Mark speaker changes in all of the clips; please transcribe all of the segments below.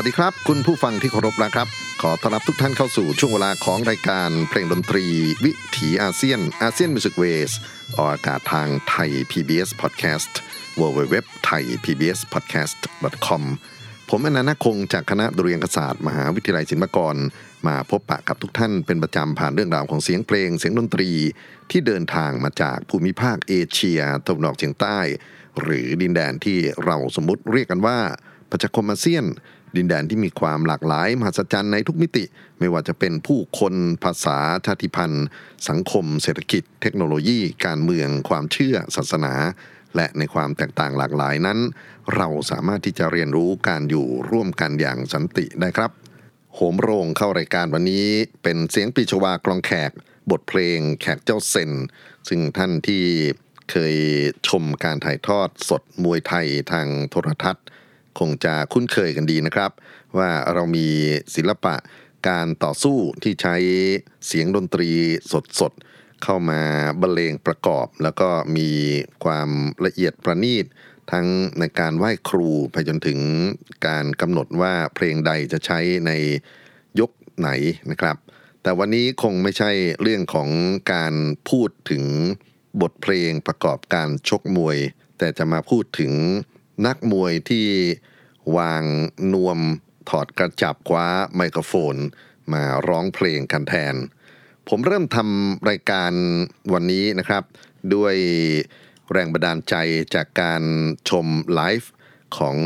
Speaker 1: สวัสดีครับ คุณผู้ฟังที่เคารพนะครับ ขอต้อนรับทุกท่านเข้าสู่ช่วงเวลาของรายการเพลงดนตรี วิถีอาเซียน ASEAN Music Waves ออกอากาศทาง Thai PBS Podcast w w w t h a i PBS Podcast com ผมอานันท์ นาคคงจากคณะดุริยางคศาสตร์ มหาวิทยาลัยศิลปากร มาพบปะกับทุกท่านเป็นประจำผ่านเรื่องราวของเสียงเพลงเสียงดนตรี ที่เดินทางมาจากภูมิภาคเอเชียตะวันออกเฉียงใต้ หรือดินแดนที่เราสมมติเรียกกันว่าประชาคมอาเซียน ดินแดนที่มีความหลากหลายมหัศจรรย์ในทุกมิติ ไม่ว่าจะเป็นผู้คนภาษาชาติพันธุ์ สังคม เศรษฐกิจ เทคโนโลยี การเมือง ความเชื่อ ศาสนา และในความแตกต่างหลากหลายนั้น เราสามารถที่จะเรียนรู้การอยู่ร่วมกันอย่างสันติได้ครับ โหมโรงเข้ารายการวันนี้ เป็นเสียงปีชวากลองแขก บทเพลงแขกเจ้าเซนซึ่งท่านที่เคยชมการถ่ายทอดสดมวยไทยทางโทรทัศน์ คงจะคุ้นเคยกันดีนะครับ ว่าเรามีศิลปะการต่อสู้ที่ใช้เสียงดนตรีสดๆ เข้ามาบรรเลงประกอบ แล้วก็มีความละเอียดประณีต ทั้งในการไหว้ครูไปจนถึงการกำหนดว่าเพลงใดจะใช้ในยกไหนนะครับ แต่วันนี้คงไม่ใช่เรื่องของการพูดถึงบทเพลงประกอบการชกมวย แต่จะมาพูดถึง นักมวยที่วางนวมถอดกระจับคว้าไมโครโฟน มาร้องเพลงกันแทน ผมเริ่มทำรายการวันนี้นะครับ ด้วยแรงบันดาลใจจากการชมไลฟ์ของ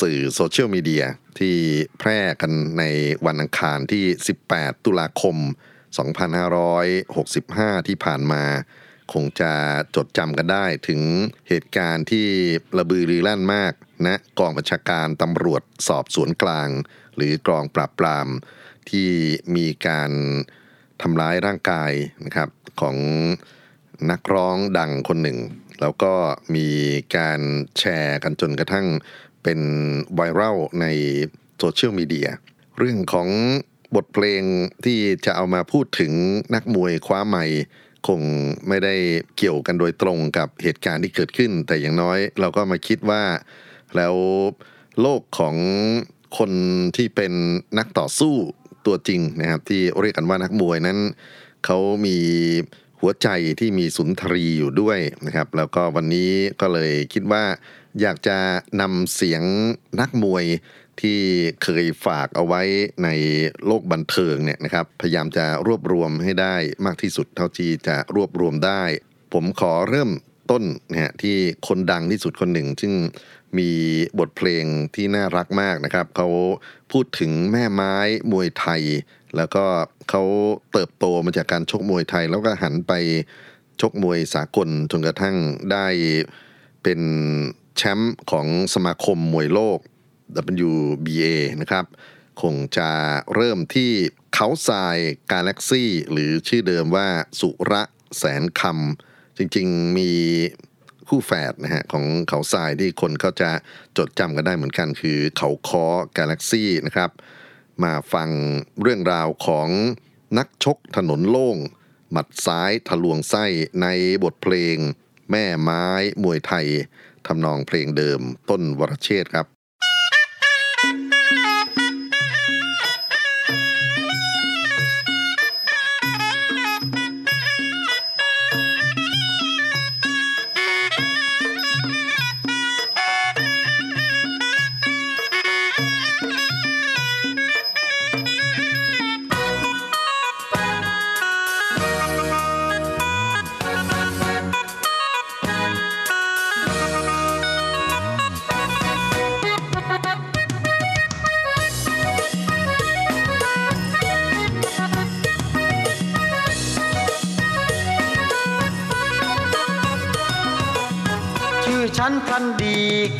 Speaker 1: สื่อโซเชียลมีเดียที่แพร่กันในวันอังคารที่ 18 ตุลาคม 2565 ที่ผ่านมา คงจะจดจำกันได้ถึงเหตุการณ์ที่ระบือรือลั่นมากนะกองบัญชาการตำรวจสอบสวนกลาง หรือกองปราบปราม ที่มีการทำร้ายร่างกายนะครับของนักร้องดังคนหนึ่ง แล้วก็มีการแชร์กันจนกระทั่งเป็นไวรัลในโซเชียลมีเดียเรื่องของบทเพลงที่จะเอามาพูดถึงนักมวยคว้าใหม่ คงไม่ได้เกี่ยวกันโดยตรงกับเหตุการณ์ที่เกิดขึ้น แต่อย่างน้อยเราก็มาคิดว่า แล้วโลกของคนที่เป็นนักต่อสู้ตัวจริงนะครับ ที่เรียกกันว่านักมวยนั้นเขามีหัวใจที่มีสุนทรีอยู่ด้วยนะครับ แล้วก็วันนี้ก็เลยคิดว่าอยากจะนำเสียงนักมวย ที่เคยฝากเอาไว้ในโลกบันเทิงเนี่ยนะครับ พยายามจะรวบรวมให้ได้มากที่สุดเท่าที่จะรวบรวมได้ ผมขอเริ่มต้นนะฮะที่คนดังที่สุดคนหนึ่ง ซึ่งมีบทเพลงที่น่ารักมากนะครับ เขาพูดถึงแม่ไม้มวยไทย แล้วก็เขาเติบโตมาจากการชกมวยไทย แล้วก็หันไปชกมวยสากลจนกระทั่งได้เป็นแชมป์ของสมาคมมวยโลก WBA นะครับ คงจะเริ่มที่เขาทรายกาแล็กซี่ หรือชื่อเดิมว่าสุระแสนคำจริงๆมีคู่แฝดนะฮะของเขาทรายที่คนเขาจะจดจำกันได้เหมือนกันคือเขาคอกาแล็กซี่นะครับ มาฟังเรื่องราวของนักชกถนนโล่ง หมัดซ้ายทะลวงไส้ในบทเพลง แม่ไม้มวยไทยทำนองเพลงเดิมต้นวรเชษครับ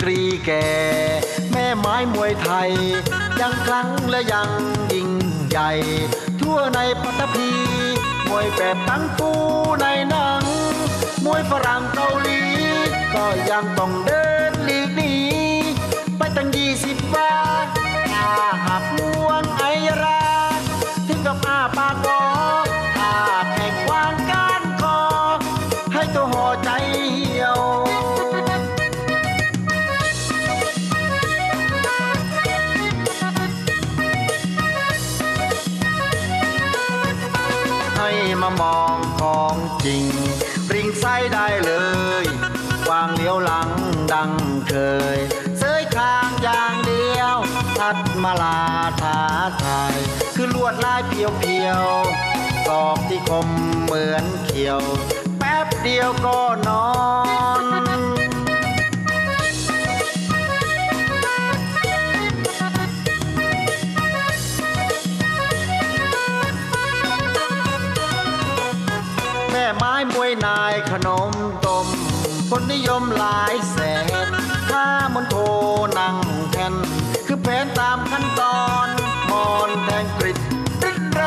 Speaker 2: กรีแก่ แม่ไม้มวยไทย ยังครั้งและยังยิ่งใหญ่ ทั่วในปัตภีมวยแบบตั้งฟูในหนัง มวยฝรั่งเกาหลี ก็ยังต้องเดินหลีกหนีไปตั้งยี่สิบวันถ้าหากมวนไอยรา ถึงกับอาปากบอา
Speaker 3: ม
Speaker 2: องของจริง ริงไซได้เลย วางเลี้ยวหลังดังเคยเสยคางอย่างเดียว ทัดมาลาท้าทาย คือลวดลายเพียวเพียวๆตอกที่คมเหมือนเขียว แป๊บเดียวก็นอนายแสนข้ามนโทนั่งแทนคือแผนตามขั้นตอนมอนแทงกริดริดแร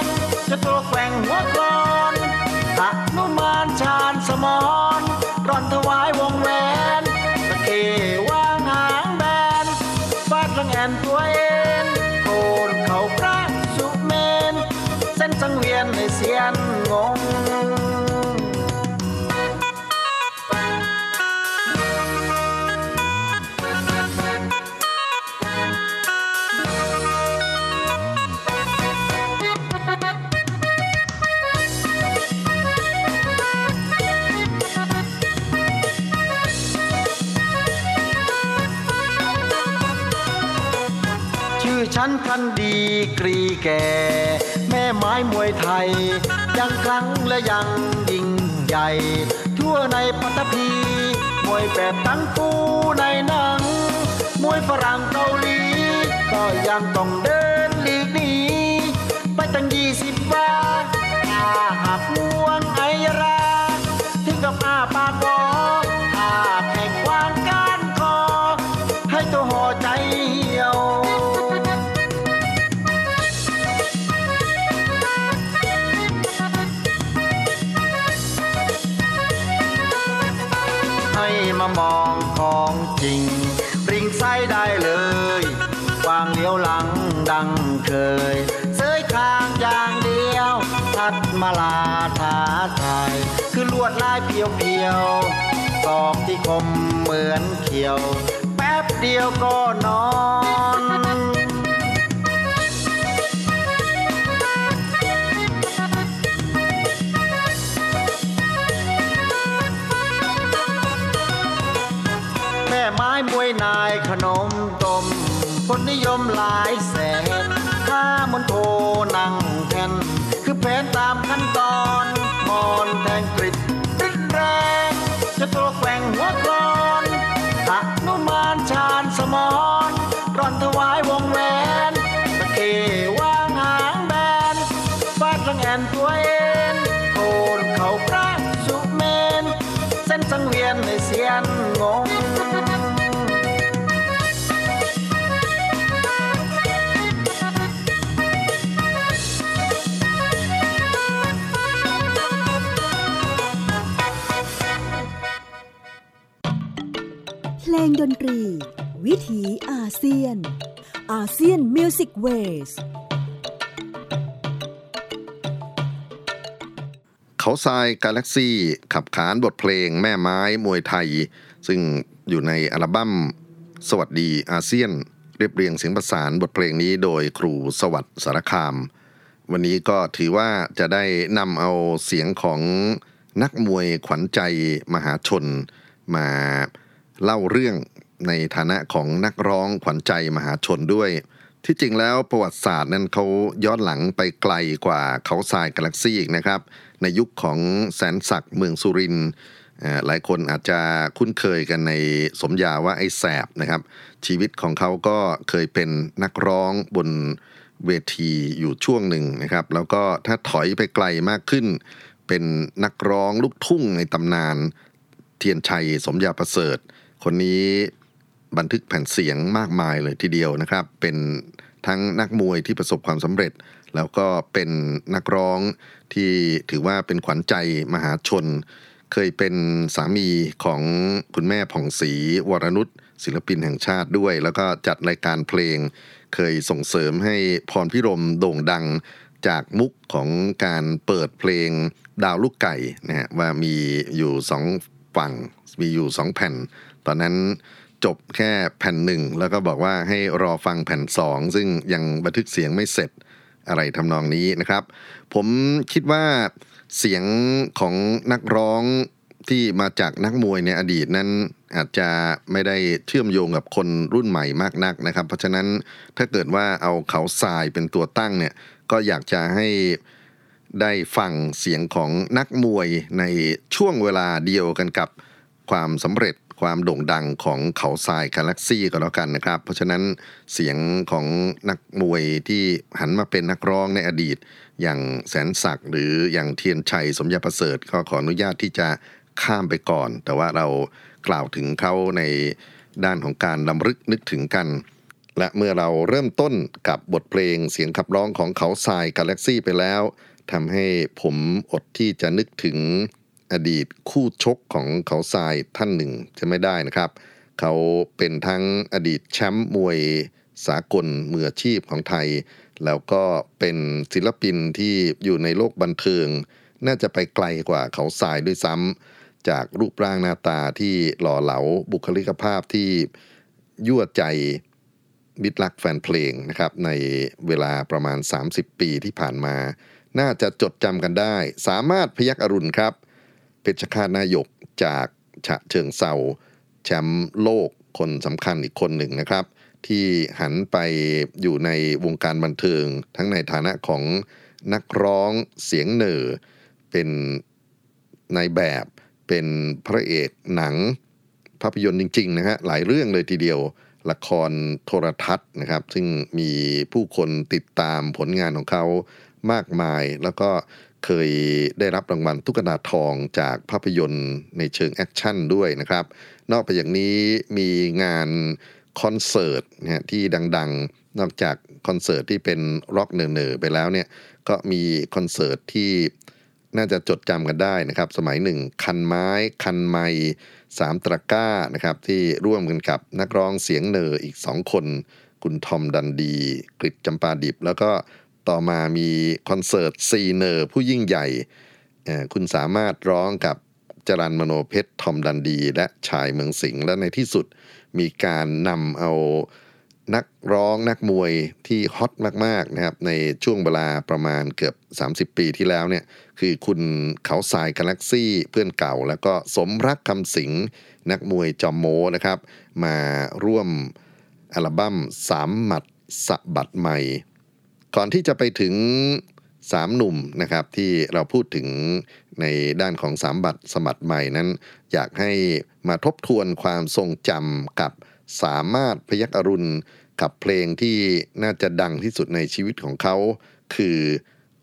Speaker 2: ง จะตัวแกว่งหัวกลอนตะนุมานชาญสมอนร่อนถวายวงแหวน แก่ แม่ไม้มวยไทย ยังครั้งและยังยิ่งใหญ่ ทั่วในปัตภีมวยแบบตั้งปูในหนัง มวยฝรั่งเกาหลี ก็ยังต้องเดิน ลาทาทายคือลวดลายเพียวเพียวๆตอกที่คมเหมือนเขียว แป๊บเดียวก็นอนแม่ไม้มวยนายขนมต้มคนนิยมหลายแส ร่อนถวายวงแหวนตะเควางหางแบนฟาดลังแอนตัวเองโคนเขาพระสุเมน เส้นสังเวียนในเสียนงง
Speaker 3: เพลงดนตรี เซียน ASEAN Music Wavesเขา
Speaker 1: ทรายกาแล็กซี่ขับขานบทเพลงแม่ไม้มวยไทย ซึ่งอยู่ในอัลบั้มสวัสดีอาเซียน เรียบเรียงเสียงประสานบทเพลงนี้โดยครูสวัสดิ์สารคาม วันนี้ก็ถือว่าจะได้นำเอาเสียงของนักมวยขวัญใจมหาชนมาเล่าเรื่อง ในฐานะของนักร้องขวัญใจมหาชนด้วย ที่จริงแล้วประวัติศาสตร์นั้นเขาย้อนหลังไปไกลกว่าเขาทรายกาแล็กซี่อีกนะครับ ในยุคของแสนศักดิ์เมืองสุรินหลายคนอาจจะคุ้นเคยกันในสมญาว่าไอ้แสบนะครับ ชีวิตของเขาก็เคยเป็นนักร้องบนเวทีอยู่ช่วงหนึ่งนะครับ แล้วก็ถ้าถอยไปไกลมากขึ้น เป็นนักร้องลูกทุ่งในตำนาน เทียนชัยสมยาประเสริฐ คนนี้ บันทึกแผ่นเสียงมากมายเลยทีเดียวนะครับ เป็นทั้งนักมวยที่ประสบความสำเร็จ แล้วก็เป็นนักร้องที่ถือว่าเป็นขวัญใจมหาชน เคยเป็นสามีของคุณแม่ผ่องศรีวรนุชศิลปินแห่งชาติด้วย แล้วก็จัดรายการเพลง เคยส่งเสริมให้พรพิรมโด่งดังจากมุกของการเปิดเพลงดาวลูกไก่นะฮะว่ามีอยู่สองฝั่งมีอยู่สองแผ่น ตอนนั้น จบแค่แผ่นหนึ่งแล้วก็บอกว่าให้รอฟังแผ่นสองซึ่งยังบันทึกเสียงไม่เสร็จอะไรทำนองนี้นะครับ ผมคิดว่าเสียงของนักร้องที่มาจากนักมวยในอดีตนั้นอาจจะไม่ได้เชื่อมโยงกับคนรุ่นใหม่มากนักนะครับ เพราะฉะนั้นถ้าเกิดว่าเอาเขาทรายเป็นตัวตั้งเนี่ยก็อยากจะให้ได้ฟังเสียงของนักมวยในช่วงเวลาเดียวกันกับความสำเร็จ ความโด่งดังของเขาทรายกาแล็กซี่ก็แล้วกันนะครับ เพราะฉะนั้นเสียงของนักมวยที่หันมาเป็นนักร้องในอดีต อย่างแสนศักดิ์หรืออย่างเทียนชัยสมยาประเสริฐก็ขออนุญาตที่จะข้ามไปก่อน แต่ว่าเรากล่าวถึงเขาในด้านของการลำลึกนึกถึงกัน และเมื่อเราเริ่มต้นกับบทเพลงเสียงขับร้องของเขาทรายกาแล็กซี่ไปแล้วทำให้ผมอดที่จะนึกถึง อดีตคู่ชกของเขาทรายท่านหนึ่งจะไม่ได้นะครับ เขาเป็นทั้งอดีตแชมป์มวยสากลมืออาชีพของไทย แล้วก็เป็นศิลปินที่อยู่ในโลกบันเทิง น่าจะไปไกลกว่าเขาทรายด้วยซ้ำจากรูปร่างหน้าตาที่หล่อเหลาบุคลิกภาพที่ยั่วใจมิตรรักแฟนเพลงนะครับ ในเวลาประมาณ 30 ปีที่ผ่านมา น่าจะจดจำกันได้ สามารถพยักอรุณครับ เพชรฆาตนายกจากฉะเชิงเซาแชมป์โลกคนสำคัญอีกคนหนึ่งนะครับ ที่หันไปอยู่ในวงการบันเทิง ทั้งในฐานะของนักร้องเสียงเหน่อเป็นในแบบเป็นพระเอกหนังภาพยนตร์จริงๆนะฮะหลายเรื่องเลยทีเดียวละครโทรทัศน์นะครับ ซึ่งมีผู้คนติดตามผลงานของเขามากมาย แล้วก็ เคยได้รับรางวัลตุ๊กตาทองจากภาพยนตร์ในเชิง action ด้วยนะครับ นอกไปอย่างนี้มีงานคอนเสิร์ตนะที่ดังๆ นอกจากคอนเสิร์ตที่เป็นร็อกเหน่อๆไปแล้วเนี่ยก็มีคอนเสิร์ตที่น่าจะจดจำกันได้นะครับ สมัยหนึ่งคันไม้ คันไม้สามตะก้านะครับที่ร่วมกันกับนักร้องเสียงเหน่ออีกสองคน คุณทอมดันดี กริจจำปาดิบ แล้วก็ ต่อมามีคอนเสิร์ตสี่เหน่อผู้ยิ่งใหญ่ คุณสามารถร้องกับจรันมโนเพชรทอมดันดี และชายเมืองสิงห์และในที่สุดมีการนำเอานักร้องนักมวยที่ฮอตมากๆนะครับในช่วงเวลาประมาณเกือบ 30 ปีที่แล้วเนี่ยคือคุณเขาสายกาแล็กซี่เพื่อนเก่า แล้วก็สมรักคำสิงนักมวยจอมโมนะครับ มาร่วมอัลบั้มสามหมัดสะบัดใหม่ ก่อนที่จะไปถึงสามหนุ่มนะครับที่เราพูดถึงในด้านของสามบัตรสมัดใหม่นั้น อยากให้มาทบทวนความทรงจำกับสามารถพยักอรุณกับเพลงที่น่าจะดังที่สุดในชีวิตของเขา คือ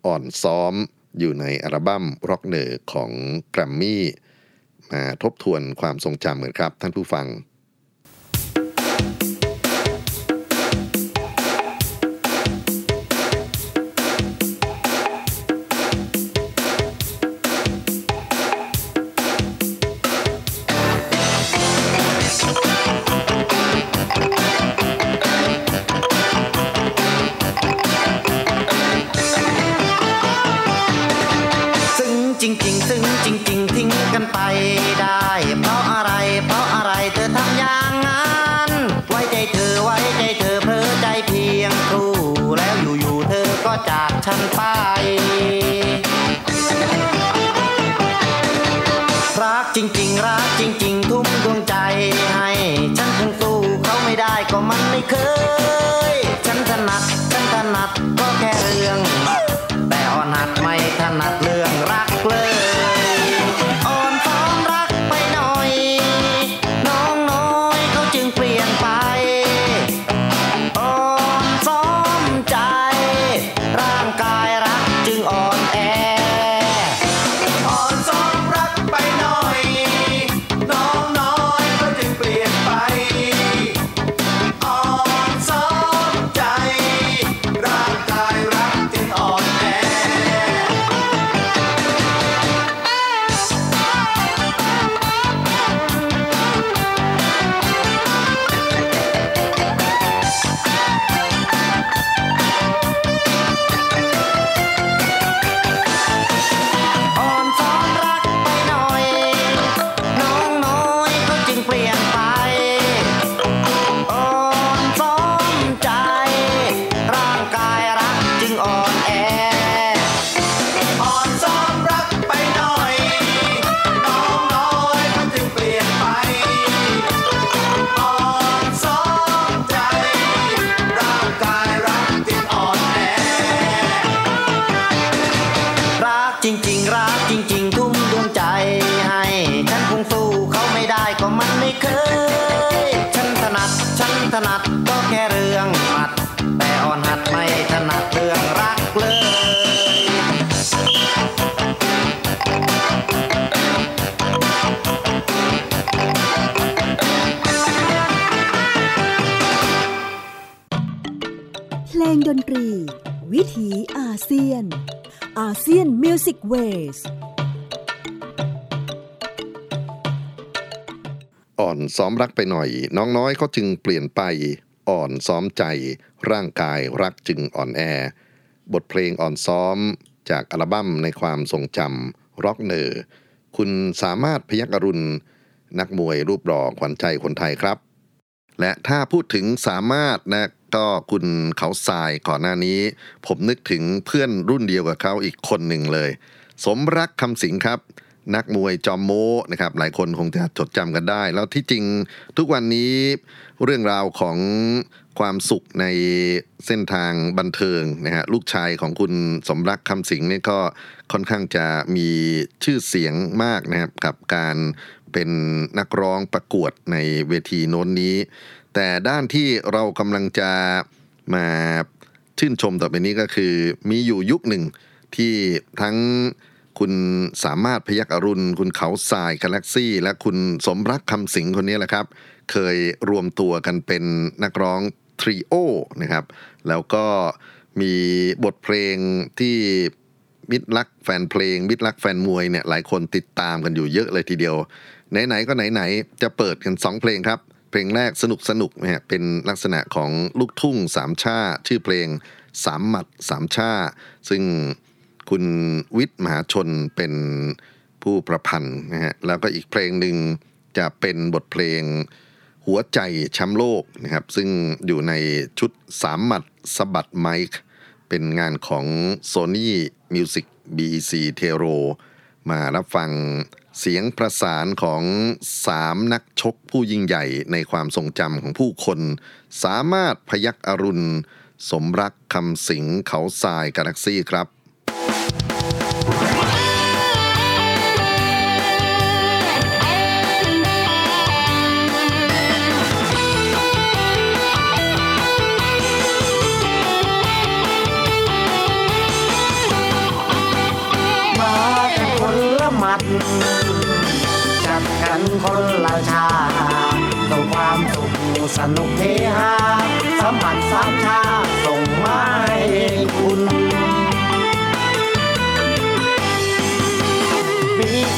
Speaker 1: อ่อนซ้อมอยู่ในอัลบั้มร็อกเนอร์ของแกรมมี่มาทบทวนความทรงจำกันครับท่านผู้ฟัง
Speaker 4: ซ้อม
Speaker 1: รักไปหน่อย น้องน้อยเขาจึงเปลี่ยนไปอ่อนซ้อมใจ ร่างกายรักจึงอ่อนแอ บทเพลงอ่อนซ้อมจากอัลบั้มในความทรงจำร็อกเนอร์คุณสามารถพยักอรุณ นักมวยรูปหล่อขวัญใจคนไทยครับ และถ้าพูดถึงสามารถนะก็คุณเขาทรายก่อนหน้านี้ ผมนึกถึงเพื่อนรุ่นเดียวกับเขาอีกคนหนึ่งเลย สมรักคำสิงครับ นักมวยจอมโม้นะครับหลายคนคงจะจดจำกันได้ แล้วที่จริงทุกวันนี้เรื่องราวของความสุขในเส้นทางบันเทิงนะฮะลูกชายของคุณสมรักคำสิงนี่ก็ค่อนข้างจะมีชื่อเสียงมากนะครับกับการเป็นนักร้องประกวดในเวทีโน้นนี้ แต่ด้านที่เรากำลังจะมาชื่นชมต่อไปนี้ก็คือ มีอยู่ยุคหนึ่งที่ทั้ง คุณสามารถพยักอรุณ คุณเขาทรายกาแล็กซี่ และคุณสมรักคำสิงคนนี้แหละครับ เคยรวมตัวกันเป็นนักร้องทริโอนะครับ แล้วก็มีบทเพลงที่มิตรรักแฟนเพลง มิตรรักแฟนมวยเนี่ยหลายคนติดตามกันอยู่เยอะเลยทีเดียว ไหนๆก็ไหนๆจะเปิดกัน 2 เพลงครับ เพลงแรกสนุกสนุกนะฮะเป็นลักษณะของลูกทุ่งสามชาชื่อเพลงสามหมัดสามชาซึ่ง คุณวิทย์มหาชนเป็นผู้ประพันธ์นะฮะแล้วก็อีกเพลงหนึ่งจะเป็นบทเพลงหัวใจแชมป์โลกนะครับ ซึ่งอยู่ในชุดสามหมัดสะบัดไมค์เป็นงานของ Sony Music BEC t e r o มารับฟังเสียงประสานของสามนักชกผู้ยิ่งใหญ่ในความทรงจำของผู้คน สามารถพยักอรุณ สมรักคำสิงเขาทรายกาแล็กซี่ครับ
Speaker 5: มากันคนละหมัด จัดกันคนละชาส่งความสุขสนุกเฮฮาสมผัสสามชาส่งมาให้คุณ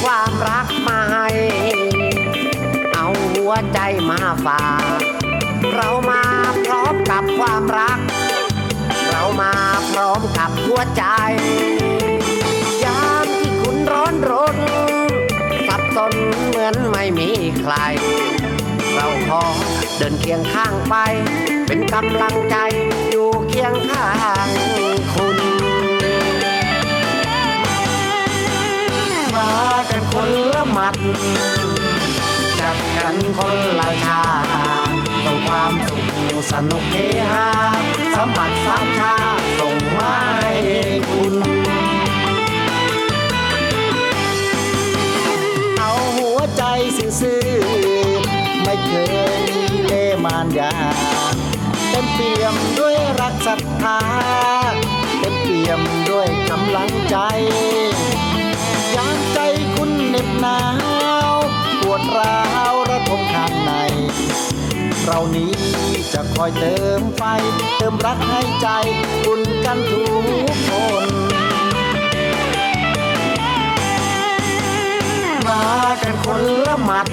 Speaker 5: ความรักมาให้เอาหัวใจมาฝากเรามาพร้อมกับความรัก เรามาพร้อมกับหัวใจ ยามที่คุณร้อนรนสับสนเหมือนไม่มีใคร เราขอเดินเคียงข้างไป เป็นกำลังใจอยู่เคียงข้างคุณ กันคนละหมัดจัดกันคนละชาต้องความสุขสนุกเฮฮาสมผัสสามชาส่งมาให้คุณเอาหัวใจซื่อไม่เคยเลมานยาเต็มเปี่ยมด้วยรักศรัทธาเต็มเปี่ยมด้วยกำลังใจยามใจ บหนาวปวดร้าวระทมข้างใน เรานี้จะคอยเติมไฟ เติมรักให้ใจอุ่นกันทุกคนมากันคนละหมัด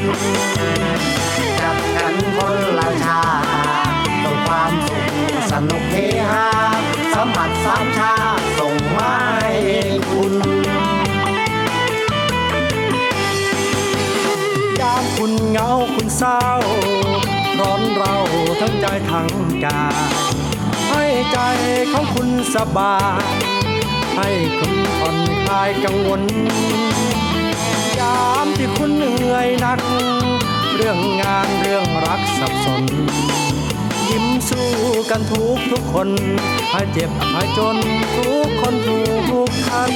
Speaker 5: จับกันคนละชาต้องความสุขสนุกเฮฮาสัมผัสสามชาส่งมาให้คุณ
Speaker 6: คุณเหงาคุณเศร้า ร้อนเราทั้งใจทั้งกายให้ใจของคุณสบาย ให้คุณผ่อนคลายกังวลยามที่คุณเหนื่อยหนัก เรื่องงานเรื่องรักสับสน ยิ้มสู้กันทุกทุกคนให้เจ็บให้จนทุกคนทุกท่าน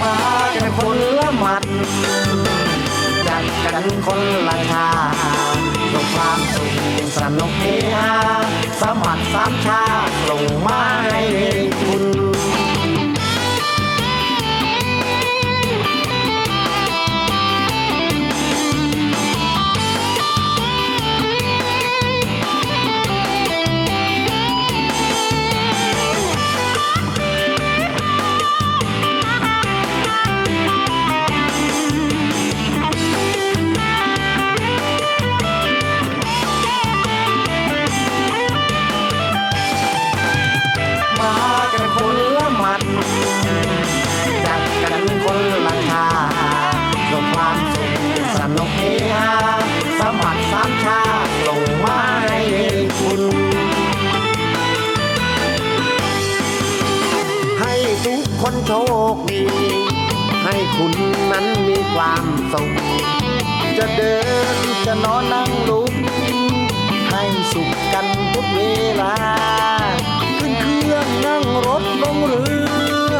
Speaker 5: มากันคนละมัดจัดกันคนละชาส่งความสุขสนุกเฮฮาสมัครสามชาลงมาให้คุณ โชคดี ให้คุณนั้นมีความสุข จะเดินจะนอนนั่งลุก ให้สุขกันทุกเวลา
Speaker 6: ขึ้นเครื่องนั่งรถลงเรือ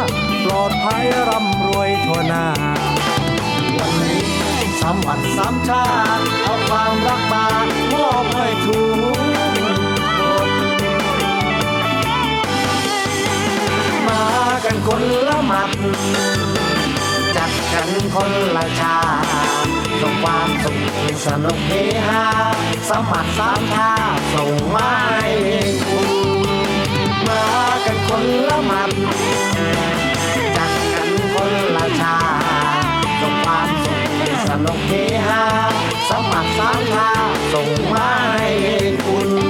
Speaker 6: ปลอดภัยร่ำรวยทั่วหน้า
Speaker 5: วันนี้สามวันสามชาติเอาความรักมา จัดกันคนละชาส่งความสุขสนุกเฮฮาสมัครสามชาส่งมาให้คุณมากันคนละมัดจัดกันคนละชาส่งความสุขสนุกเฮฮาสมัครสามชาส่งมาให้คุณ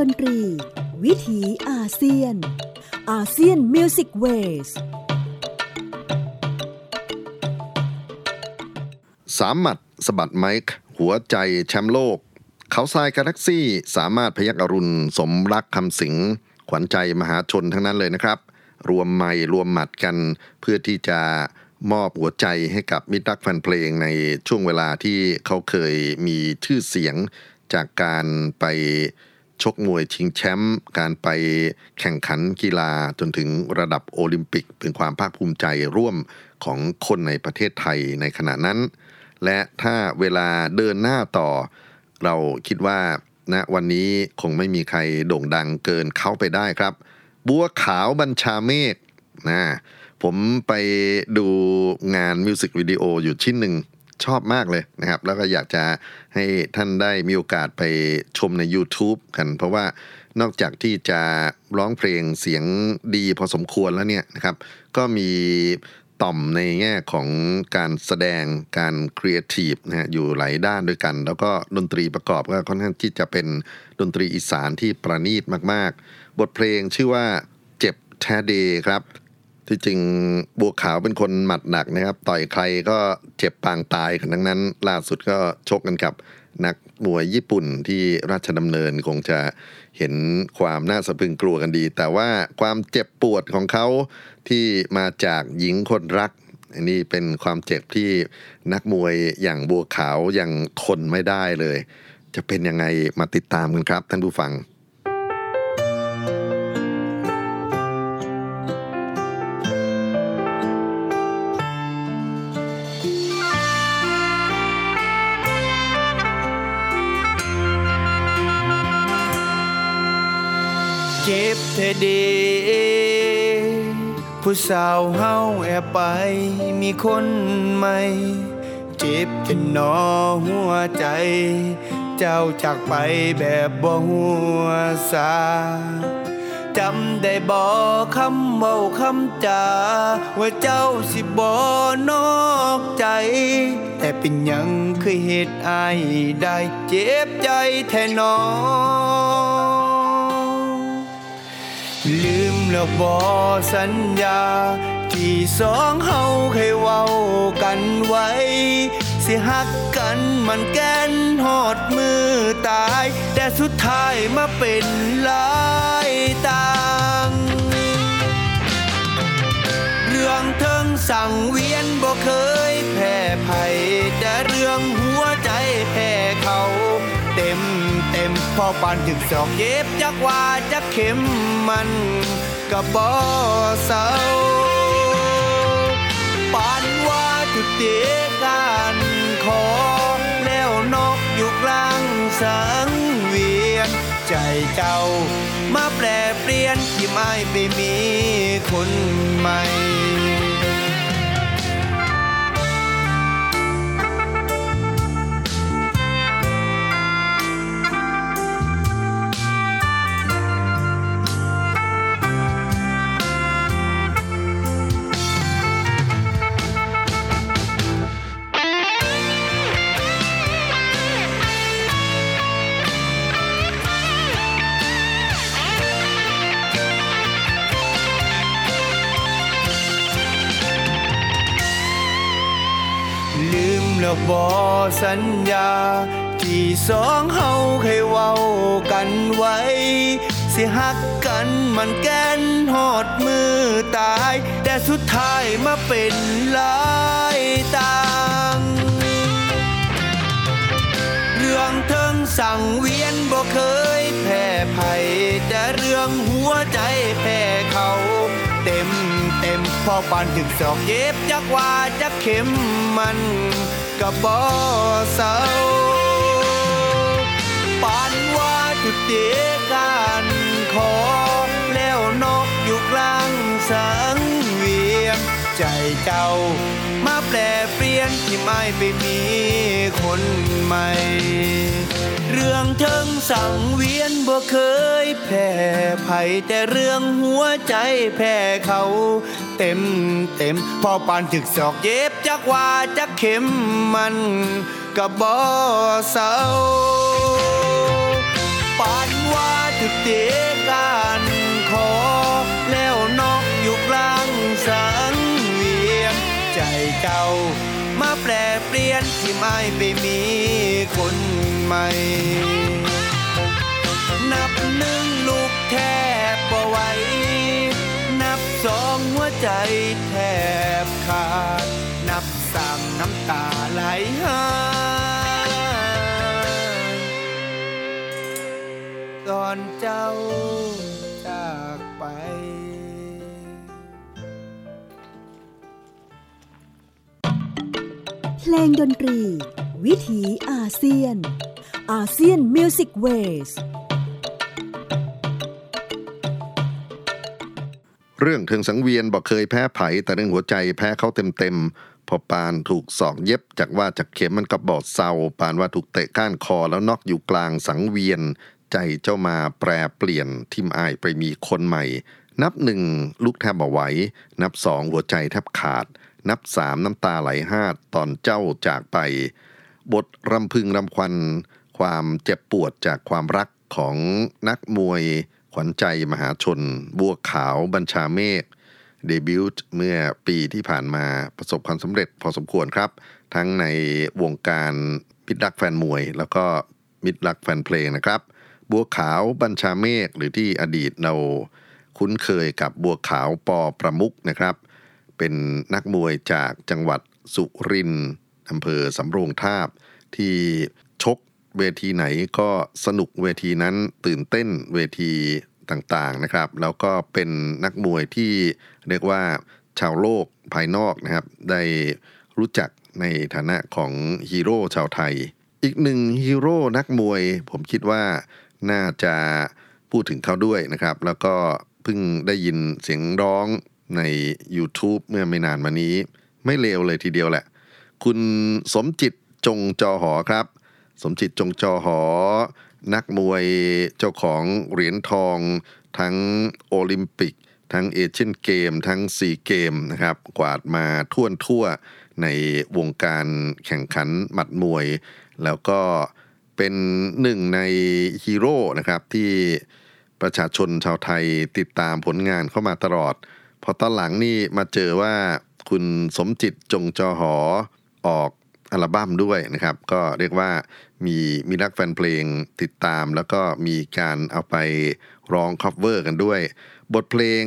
Speaker 5: ดนตรี วิ
Speaker 3: ถีอาเซียน อาเซียนมิวสิกเวส
Speaker 1: สามหมัดสบัดไมค์หัวใจแชมป์โลก เขาทรายกาแล็กซี่สามารถพยักอรุณ สมรักคำสิง ขวัญใจมหาชนทั้งนั้นเลยนะครับ รวมไม่รวมหมัดกันเพื่อที่จะมอบหัวใจให้กับมิตรรักแฟนเพลงในช่วงเวลาที่เขาเคยมีชื่อเสียงจากการไป ชกมวยชิงแชมป์การไปแข่งขันกีฬาจนถึงระดับโอลิมปิก เป็นความภาคภูมิใจร่วมของคนในประเทศไทยในขณะนั้น และถ้าเวลาเดินหน้าต่อ เราคิดว่าณนะวันนี้คงไม่มีใครโด่งดังเกินเข้าไปได้ครับ บัวขาวบัญชาเมฆนะผมไปดูงานมิวสิกวิดีโออยู่ชิ้นหนึ่ง ชอบมากเลยนะครับ แล้วก็อยากจะให้ท่านได้มีโอกาสไปชมใน YouTube กัน เพราะว่านอกจากที่จะร้องเพลงเสียงดีพอสมควรแล้วเนี่ยนะครับ ก็มีต่อมในแง่ของการแสดงการครีเอทีฟนะฮะอยู่หลายด้านด้วยกัน แล้วก็ดนตรีประกอบก็ค่อนข้างที่จะเป็นดนตรีอีสานที่ประณีตมาก ๆ บทเพลงชื่อว่าเจ็บแท้เดครับ ที่จริงบัวขาวเป็นคนหมัดหนักนะครับ ต่อยใครก็เจ็บปางตายกันทั้งนั้น ล่าสุดก็ชกกันกับนักมวยญี่ปุ่นที่ราชดำเนินคงจะเห็นความน่าสะพึงกลัวกันดี แต่ว่าความเจ็บปวดของเขาที่มาจากหญิงคนรักอันนี้เป็นความเจ็บที่นักมวยอย่างบัวขาวยังทนไม่ได้เลย จะเป็นยังไงมาติดตามกันครับท่านผู้ฟัง
Speaker 7: เจ็บเธอดีผู้สาวเฮาแอบไปมีคนใหม่ เจ็บจนนอหัวใจ เจ้าจากไปแบบบ่หัวสาจำได้บ่คำเบาคำจาว่าเจ้าสิบ่นอกใจ แต่เป็นยังเคยเหตุอายได้เจ็บใจแท้นอ ลืมแล้วบอสัญญา ที่สองเฮาเคยเว้ากันไว้ สิหักกันมันแก้นหอดมือตาย แต่สุดท้ายมาเป็นลายต่างเรื่องเทิงสั่งเวียนบ่เคยแพ้ไผ่แต่เรื่อง พอปานถึงสอกเย็บจักว่าจักเข็มมันก็บ่เศร้าปานว่าจุดเตียกันขอแล้วนกอยู่กลางสังเวียน ใจเจ้ามาแปลเปลี่ยนที่ไม่ไปมีคนใหม่ แล้วบอสัญญา ที่สองเฮาเคยเว้ากันไว้ สิหักกันมันแก้นหอดมือตาย แต่สุดท้ายมาเป็นลายต่างเรื่องเทิงสั่งเวียนบ่เคยแพ้ไผ่แต่เรื่องหัวใจแพ้เขาเต็มเต็มพอปานถึงสอกเย็บจักว่าจักเข็มมัน ก็บ่เศร้าปานว่าจุดเตียกันขอ แล้วนกอยู่กลางสังเวียนใจเจ้า มาแปลเปลี่ยนที่ไม่ไปมีคนใหม่ เรื่องเทิงสังเวียนบ่เคยแพ้ไผแต่เรื่องหัวใจแพ้เขาเต็มเต็มพอปานถึกศอกเย็บจักว่าจักเข็มมันก็บ่เศร้าปานว่าจุดเตียกันขอ แล้วนอกอยู่กลางสังเวียนใจเจ้ามาแปลเปลี่ยนที่ไม่ไปมีคน ใหม่ นับหนึ่งลูกแทบบ่ไหวนับสองหัวใจแทบขาด นับสามน้ำตาไหลหาก่อนเจ้าจากไป
Speaker 3: เพลงดนตรี วิถีอาเซียน อาเซียนมิวสิกเวส
Speaker 1: เรื่องถึงสังเวียนบอกเคยแพ้ไผ่แต่เรื่องหัวใจแพ้เขาเต็มๆพอปานถูกสอกเย็บจากว่าจากเข็มมันกับบอดเศร้าปานว่าถูกเตะก้านคอแล้วนอกอยู่กลางสังเวียน ใจเจ้ามาแปรเปลี่ยนทิมอายไปมีคนใหม่ นับหนึ่งลูกแทบบ่ไหวนับสองหัวใจแทบขาด นับสามน้ำตาไหลห้าตอนเจ้าจากไป บทรำพึงรำควันความเจ็บปวดจากความรักของนักมวยขวัญใจมหาชน บัวขาวบัญชาเมฆเดบิวต์เมื่อปีที่ผ่านมาประสบความสำเร็จพอสมควรครับ ทั้งในวงการมิตรรักแฟนมวย แล้วก็มิตรรักแฟนเพลงนะครับ บัวขาวบัญชาเมฆหรือที่อดีตเราคุ้นเคยกับบัวขาว ป.ประมุขนะครับ เป็นนักมวยจากจังหวัดสุรินทร์ อำเภอสำโรงทาบ ที่ชกเวทีไหนก็สนุกเวทีนั้นตื่นเต้นเวทีต่างๆนะครับ แล้วก็เป็นนักมวยที่เรียกว่าชาวโลกภายนอกนะครับ ได้รู้จักในฐานะของฮีโร่ชาวไทย อีกหนึ่งฮีโร่นักมวยผมคิดว่าน่าจะพูดถึงเขาด้วยนะครับ แล้วก็เพิ่งได้ยินเสียงร้องใน YouTube เมื่อไม่นานมานี้ ไม่เลวเลยทีเดียวแหละ คุณสมจิตจงจอหอครับ สมจิตจงจอหอ นักมวยเจ้าของเหรียญทอง ทั้งโอลิมปิก ทั้งเอเชียนเกม ทั้งซีเกมนะครับ กวาดมาท่วนทั่วในวงการแข่งขันหมัดมวย แล้วก็เป็นหนึ่งในฮีโร่นะครับที่ประชาชนชาวไทยติดตามผลงานเขามาตลอด พอตอนหลังนี่มาเจอว่าคุณสมจิตจงจอหอ ออกอัลบั้มด้วยนะครับ ก็เรียกว่ามีมีนักแฟนเพลงติดตาม แล้วก็มีการเอาไปร้อง cover กันด้วย บทเพลง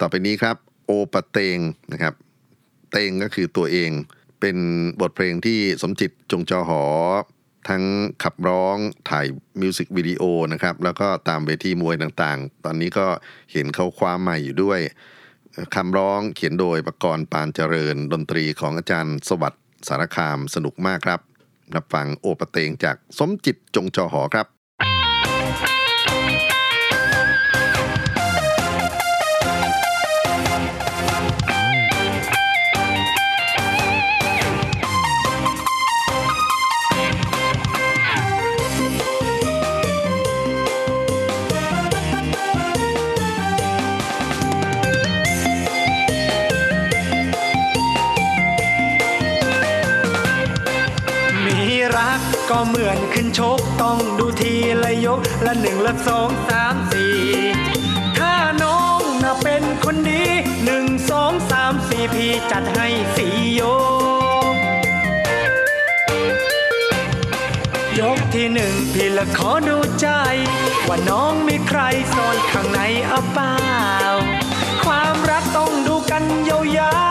Speaker 1: ต่อไปนี้ครับ โอปะเตงนะครับ เตงก็คือตัวเอง เป็นบทเพลงที่สมจิตจงจอหอ ทั้งขับร้องถ่ายมิวสิกวิดีโอนะครับ แล้วก็ตามเวทีมวยต่างๆ ตอนนี้ก็เห็นเขาคว้าใหม่อยู่ด้วย คำร้องเขียนโดยประกรณ์ปานเจริญ ดนตรีของอาจารย์สวัสดิ์สารคามสนุกมากครับ รับฟังโอปเตงจากสมจิตจงจอหอครับ
Speaker 8: เหมือนขึ้นชกต้องดูทีละยกละหนึ่งละสองสามสี่ถ้าน้องน่ะเป็นคนดีหนึ่งสองสามสี่พี่จัดให้สี่ยก ยกที่หนึ่งพี่ละขอดูใจ ว่าน้องมีใครซ่อนข้างในเอาเปล่า ความรักต้องดูกันยาว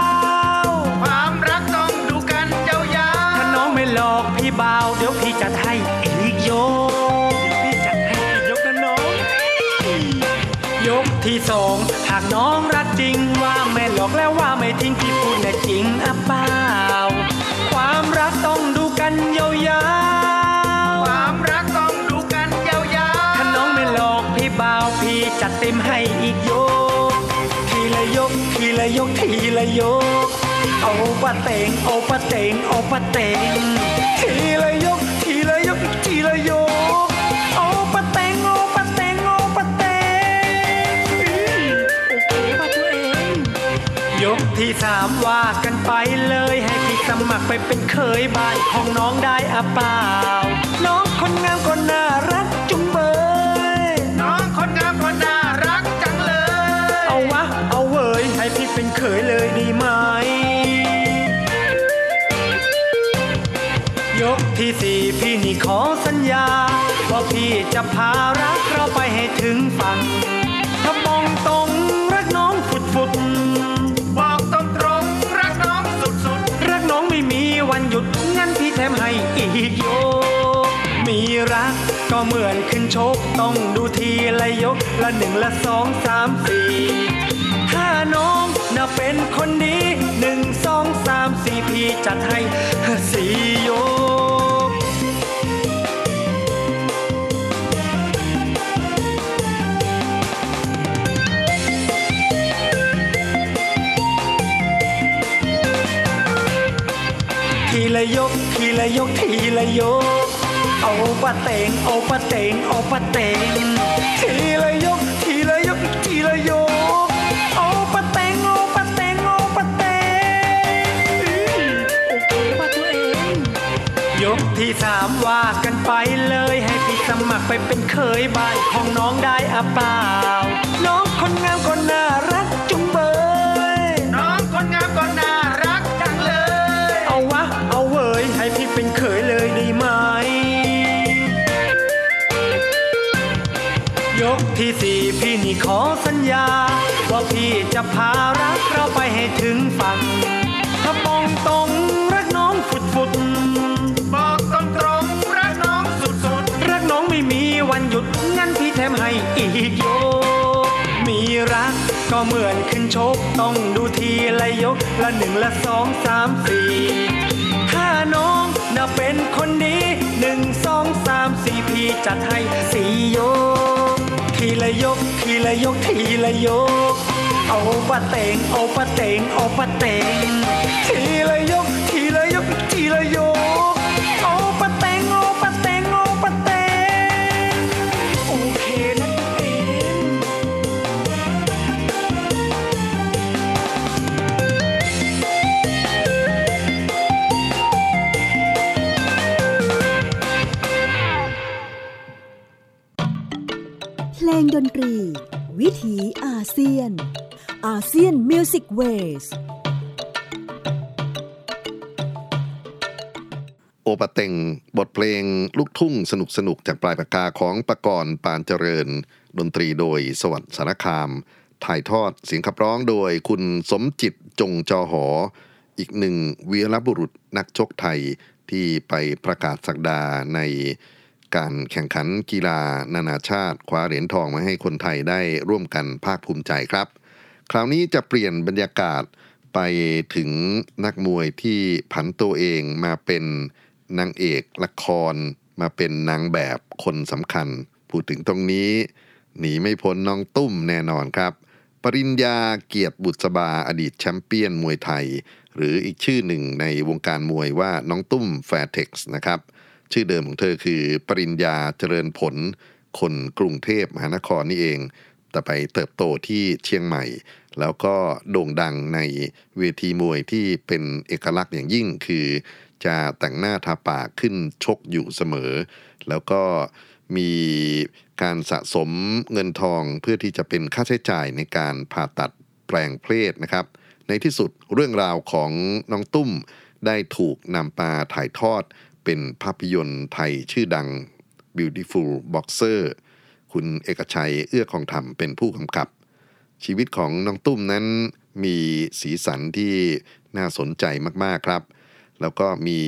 Speaker 8: ที่สองหากน้องรักจริงว่าไม่หลอกแล้วว่าไม่ทิ้งพี่พูดนะจริงอะเปล่า ความรักต้องดูกันยาวๆ
Speaker 7: ความรักต้องดูกันยาว
Speaker 8: ถ้าน้องไม่หลอกพี่บ่าวพี่จัดเต็มให้อีกยก ทีละยก ทีละยก ทีละยก เอาปะเตงเอาปะเตงเอาปะเตงทีละยก ทีละยก ทีละยก ที่สามว่ากันไปเลยให้พี่สมัครไปเป็นเคยบ้านของน้องได้อะเปล่า น้องคนงามคนน่ารักจุงเบย
Speaker 7: น้อง
Speaker 8: คนงามก็น่ารักจังเลย เอาวะ เอาเว้ยให้พี่เป็นเคย
Speaker 7: เลยดีไหม ยกที่สี่พี่นี่ขอสั
Speaker 8: ญญา ว่าพี่จะพารักเราไปให้ถึงฝั่ง ก็เหมือนขึ้นชก ต้องดูทีละยก ละหนึ่งละสองสามสี่ถ้าน้องน่าเป็นคนดีหนึ่งสองสามสี่พี่จัดให้สี่ยก ทีละยก ทีละยก ทีละยก เอาปะเตงเอาปะเตงเอาปะเตงทีละยกทีละยกทีละยกเอาปะเตงเอาปะเตงเอาปะเตงโอเคป่ะตัวเอง ยกที่สามว่ากันไปเลยให้พี่สมัครไปเป็นเคยบ้านของน้องได้อะเปล่า น้องคนงามคนน่า ที่สี่พี่นี่ขอสัญญา ว่าพี่จะพารักเราไปให้ถึงฝั่งถ้าปองตรงรักน้องฝุดฝุด
Speaker 7: บอกตรงตรงรักน้องสุดสุด
Speaker 8: รักน้องไม่มีวันหยุดงั้นพี่แถมให้อีกโยมีรักก็เหมือนขึ้นชกต้องดูทีละยกละหนึ่งละสองสามสี่ถ้าน้องน่าเป็นคนดีหนึ่งสองสามสี่พี่จัดให้สี่โย ทีละยก ทีละยก ทีละยก เอาปะเตงเอาปะเตงเอาปะเตงทีละยก
Speaker 3: ซียน Music Waves
Speaker 1: โอปะเต็งบทเพลงลูกทุ่งสนุกสนุกๆจากปลายปากกาของประกรณ์ปานเจริญ ดนตรีโดยสวัสดิ์สารคาม ถ่ายทอดเสียงขับร้องโดยคุณสมจิตจงจอหอ อีกหนึ่งวีรบุรุษนักชกไทยที่ไปประกาศศักดาในการแข่งขันกีฬานานาชาติคว้าเหรียญทองมาให้คนไทยได้ร่วมกันภาคภูมิใจครับ คราวนี้จะเปลี่ยนบรรยากาศไปถึงนักมวยที่ผันตัวเองมาเป็นนางเอกละคร มาเป็นนางแบบคนสำคัญ พูดถึงตรงนี้ หนีไม่พ้นน้องตุ้มแน่นอนครับ ปริญญาเกียรติบุษบาอดีตแชมป์เปี้ยนมวยไทย หรืออีกชื่อหนึ่งในวงการมวยว่าน้องตุ้มแฟร์เท็กซ์นะครับ ชื่อเดิมของเธอคือ ปริญญาเจริญผล คนกรุงเทพมหานครนี่เอง แต่ไปเติบโตที่เชียงใหม่ แล้วก็โด่งดังในเวทีมวยที่เป็นเอกลักษณ์อย่างยิ่งคือ จะแต่งหน้าทาปากขึ้นชกอยู่เสมอ แล้วก็มีการสะสมเงินทองเพื่อที่จะเป็นค่าใช้จ่ายในการผ่าตัดแปลงเพศนะครับ ในที่สุดเรื่องราวของน้องตุ้มได้ถูกนำมาถ่ายทอดเป็นภาพยนตร์ไทยชื่อดัง Beautiful Boxer คุณเอกชัยเอื้อคองธรรมเป็นผู้กำกับ ชีวิตของน้องตุ้มนั้นมีสีสันที่น่าสนใจมากๆครับ แล้วก็มี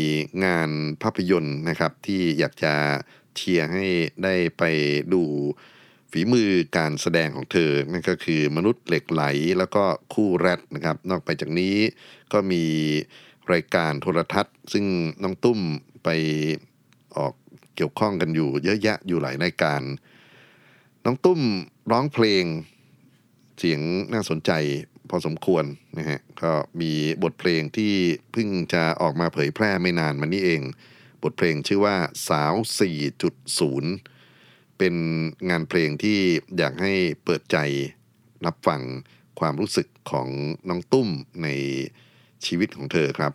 Speaker 1: งานภาพยนตร์นะครับที่อยากจะเชียร์ให้ได้ไปดูฝีมือการแสดงของเธอ นั่นก็คือมนุษย์เหล็กไหลแล้วก็คู่แรดนะครับ นอกไปจากนี้ก็มีรายการโทรทัศน์ ซึ่งน้องตุ้มไปออกเกี่ยวข้องกันอยู่เยอะแยะอยู่หลายรายการ น้องตุ้มร้องเพลงเสียงน่าสนใจพอสมควรนะฮะก็มีบทเพลงที่เพิ่งจะออกมาเผยแพร่ไม่นานมานี้เอง บทเพลงชื่อว่าสาว 4.0 เป็นงานเพลงที่อยากให้เปิดใจรับฟังความรู้สึกของน้องตุ้มในชีวิตของเธอครับ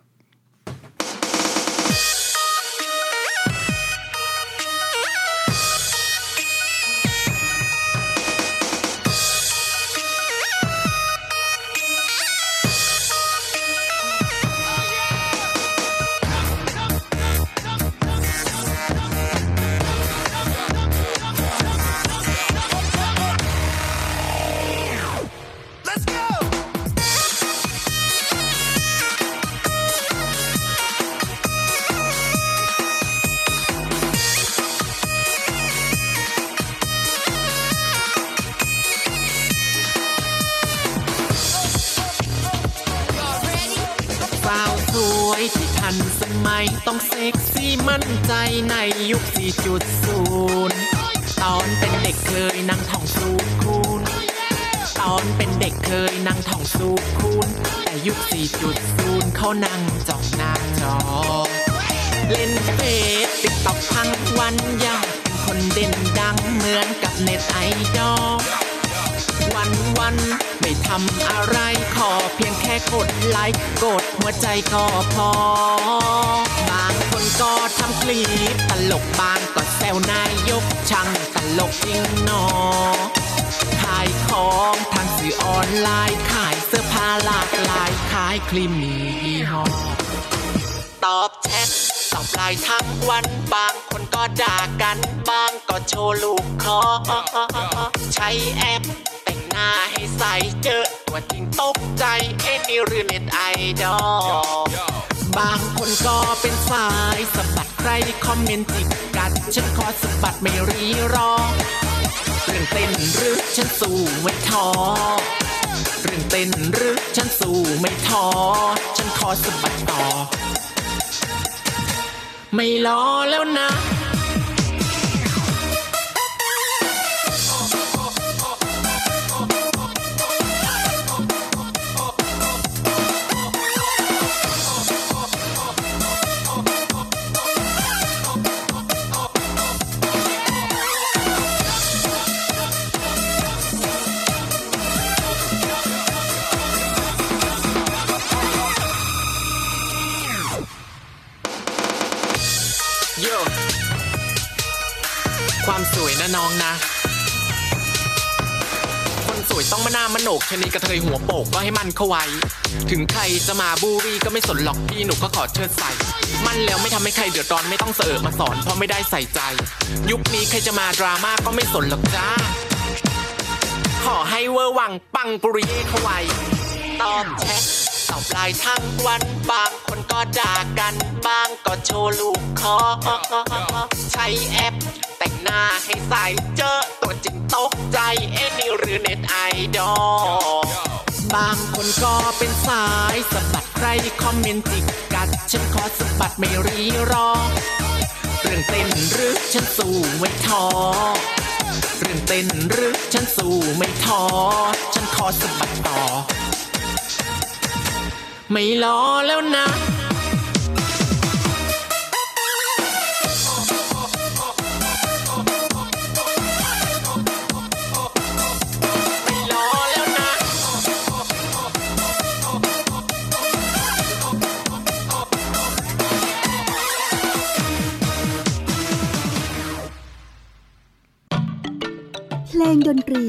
Speaker 9: เล่นเฟซ TikTok ทั้งวันยากเป็นคนเด่นดังเหมือนกับเน็ตไอดอลวันวันไม่ทำอะไรขอเพียงแค่กดไลค์กดหัวใจก็พอ บางคนก็ทำคลิปตลกบางก็แซวนายกช่างตลกจริงหนอขายของทางสื่อออนไลน์ขายเสื้อผ้าหลากหลายขายครีมมียี่ห้อ ตอบไลน์ทั้งวันบางคนก็ด่ากันบางก็โชว์ลูกคอ ใช้แอปแต่งหน้าให้ใสเจอตัวจริงตกใจเอ็นี่หรือเน็ตไอดอลบางคนก็เป็นสายสะบัดใครคอมเมนต์จิกกัดฉันขอสะบัดไม่รีรอเรื่องเต้นหรือฉันสู้ไม่ท้อเรื่องเต้นหรือฉันสู้ไม่ท้อฉันขอสะบัดต่อ ไม่รอแล้วนะ ความสวยนะน้องนะ คนสวยต้องมาหน้ามาโหนกชนีกระเทยหัวโปกก็ให้มันเข้าไว้ ถึงใครจะมาบูรีก็ไม่สนหรอกพี่หนูก็ขอเชิดใส่ มันแล้วไม่ทำให้ใครเดือดร้อนไม่ต้องเสอะมาสอนเพราะไม่ได้ใส่ใจ ยุคนี้ใครจะมาดราม่าก็ไม่สนหรอกจ้า ขอให้เวอร์วังปังปุริเย่เข้าไว้ตอบแชท ตอบไลน์ทั้งวันบางคนก็ด่ากันบางก็โชว์ลูกคอใช้แอป แต่งหน้าให้ใสเจอตัวจริงตกใจเอ็นี่หรือเน็ตไอดอลบางคนก็เป็นสายสะบัดใครคอมเมนต์จิกกัด ฉันขอสะบัดไม่รีรอ เรื่องเต้นหรือฉันสู้ไม่ท้อเรื่องเต้นหรือฉันสู้ไม่ท้อฉันขอสะบัดต่อ ไม่รอแล้วนะไม่รอแล้วนะ
Speaker 3: เพลงดนตรี